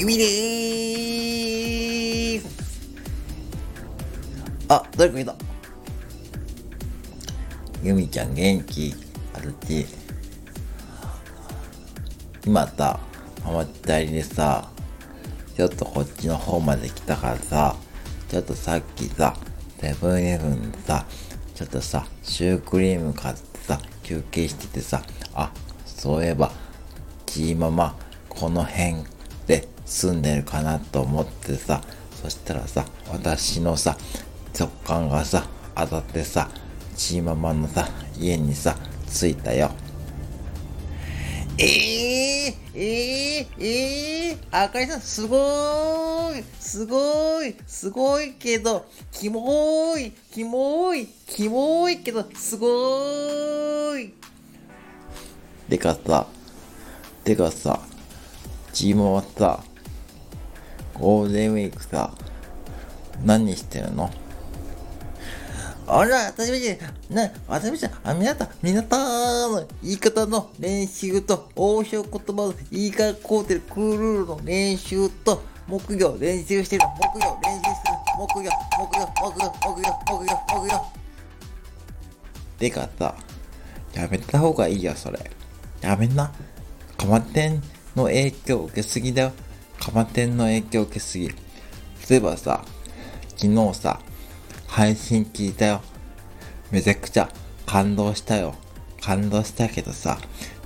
ゆみですあ、誰かいた。ゆみちゃん元気。あるち今さ、ママチャリでさ、ちょっとこっちの方まで来たからさ、ちょっとさっきさ、セブンイレブンでさ、ちょっとさ、シュークリーム買ってさ、休憩しててさ、あ、そういえば、チーママ、この辺住んでるかなと思ってさ、そしたらさ、私のさ、直感がさ、当たってさ、チーママのさ、家にさ、着いたよ。えー、えー、えー、あかりさん、すごーい、すごい、すごいけど、キモーい、キモーい、キモーいけど、すごーい。でかさ、てかさ、チームはさ、ゴールデンウィークさ、何してるの？あら、私みて、な、私みて、あ、みなた、みなたの言い方の練習と、応用言葉の言い換え工程クールールの練習と、木魚練習してる、木魚練習してる、木魚、木魚、木魚、木魚、木魚、木魚。てかさ、やめた方がいいよ、それ。やめんな。かまってんの影響受けすぎだよ。かまてんの影響を受けすぎ。そういえばさ、昨日さ、配信聞いたよ。めちゃくちゃ感動したよ。感動したけどさ、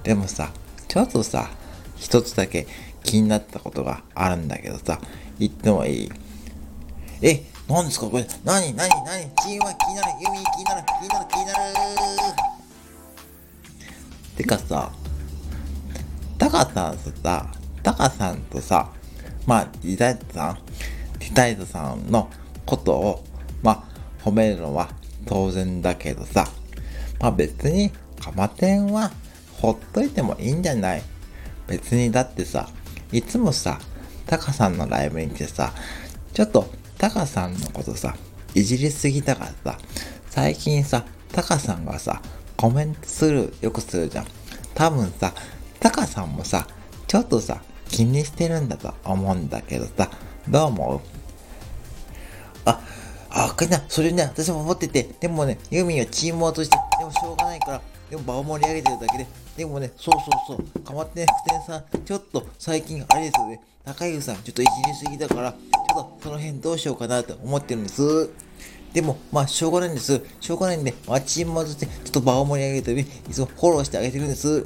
でもさ、ちょっとさ、一つだけ気になったことがあるんだけどさ、言ってもいい？え、何ですか？これ、何？何？何？チームは気になる、ユミ気になる、気になる、気になる。てかさ、タカさんとさ、タカさんとさ、まあ、リタイトさん、リタイトさんのことを、まあ、褒めるのは当然だけどさ、まあ別に、カマテンはほっといてもいいんじゃない？別にだってさ、いつもさ、タカさんのライブに来てさ、ちょっとタカさんのことさ、いじりすぎたからさ、最近さ、タカさんがさ、コメントする、よくするじゃん。多分さ、タカさんもさ、ちょっとさ、気にしてるんだと思うんだけどさ、どう思う？あ、あ、かいな、それね、私も思ってて、でもね、ユーミンはチームワークとして、でもしょうがないから、でも場を盛り上げてるだけで、でもね、そうそうそう、かまってね、福天さん、ちょっと最近、あれですよね、高湯さん、ちょっといじりすぎだから、ちょっとその辺どうしようかなと思ってるんです。でも、まあ、しょうがないんです。しょうがないんで、まあ、チームワークとして、ちょっと場を盛り上げるために、いつもフォローしてあげてるんです。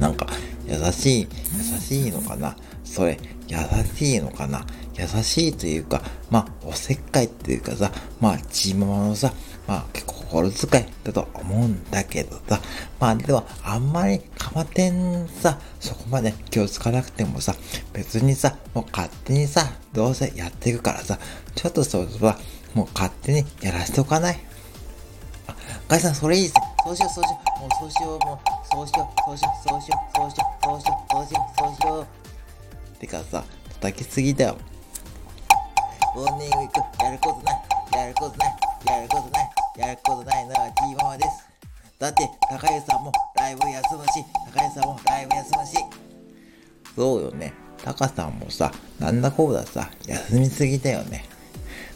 なんか、優しい、優しいのかな？それ、優しいのかな？優しいというか、まあ、おせっかいっていうかさ、まあ、チームマのさ、まあ、結構心遣いだと思うんだけどさ、まあ、では、あんまりかまてんさ、そこまで気をつかなくてもさ、別にさ、もう勝手にさ、どうせやっていくからさ、ちょっとそれは、もう勝手にやらせておかない？あ、ガイさん、それいいですね。そうしよう、そうしよう。もうそうしよう、もう、そうしよう、そうしよう、そうしよう、そうしよう、そうしよう、そうしよう、そうしよう。てかさ、叩きすぎだよ。ゴールデンウィーク、やることない、やることない、やることない、やることないのはチーママです。だって、高橋さんもライブ休むし、高橋さんもライブ休むし。そうよね。タカさんもさ、なんだこうださ、休みすぎだよね。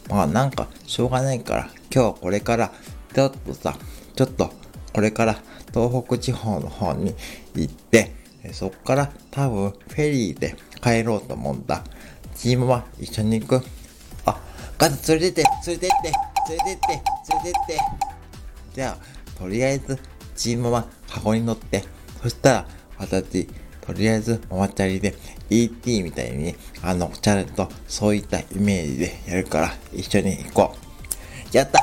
まあなんか、しょうがないから、今日はこれから、ちょっとさ、ちょっと、これから東北地方の方に行って、そっから多分フェリーで帰ろうと思うんだ。チームは一緒に行くあ、ガツ連れてって、連れてって、連れてって、連れてって。じゃあ、とりあえず、チームは箱に乗って、そしたら、私、とりあえず、ママチャリで ET みたいに、あの、チャレンとそういったイメージでやるから、一緒に行こう。やった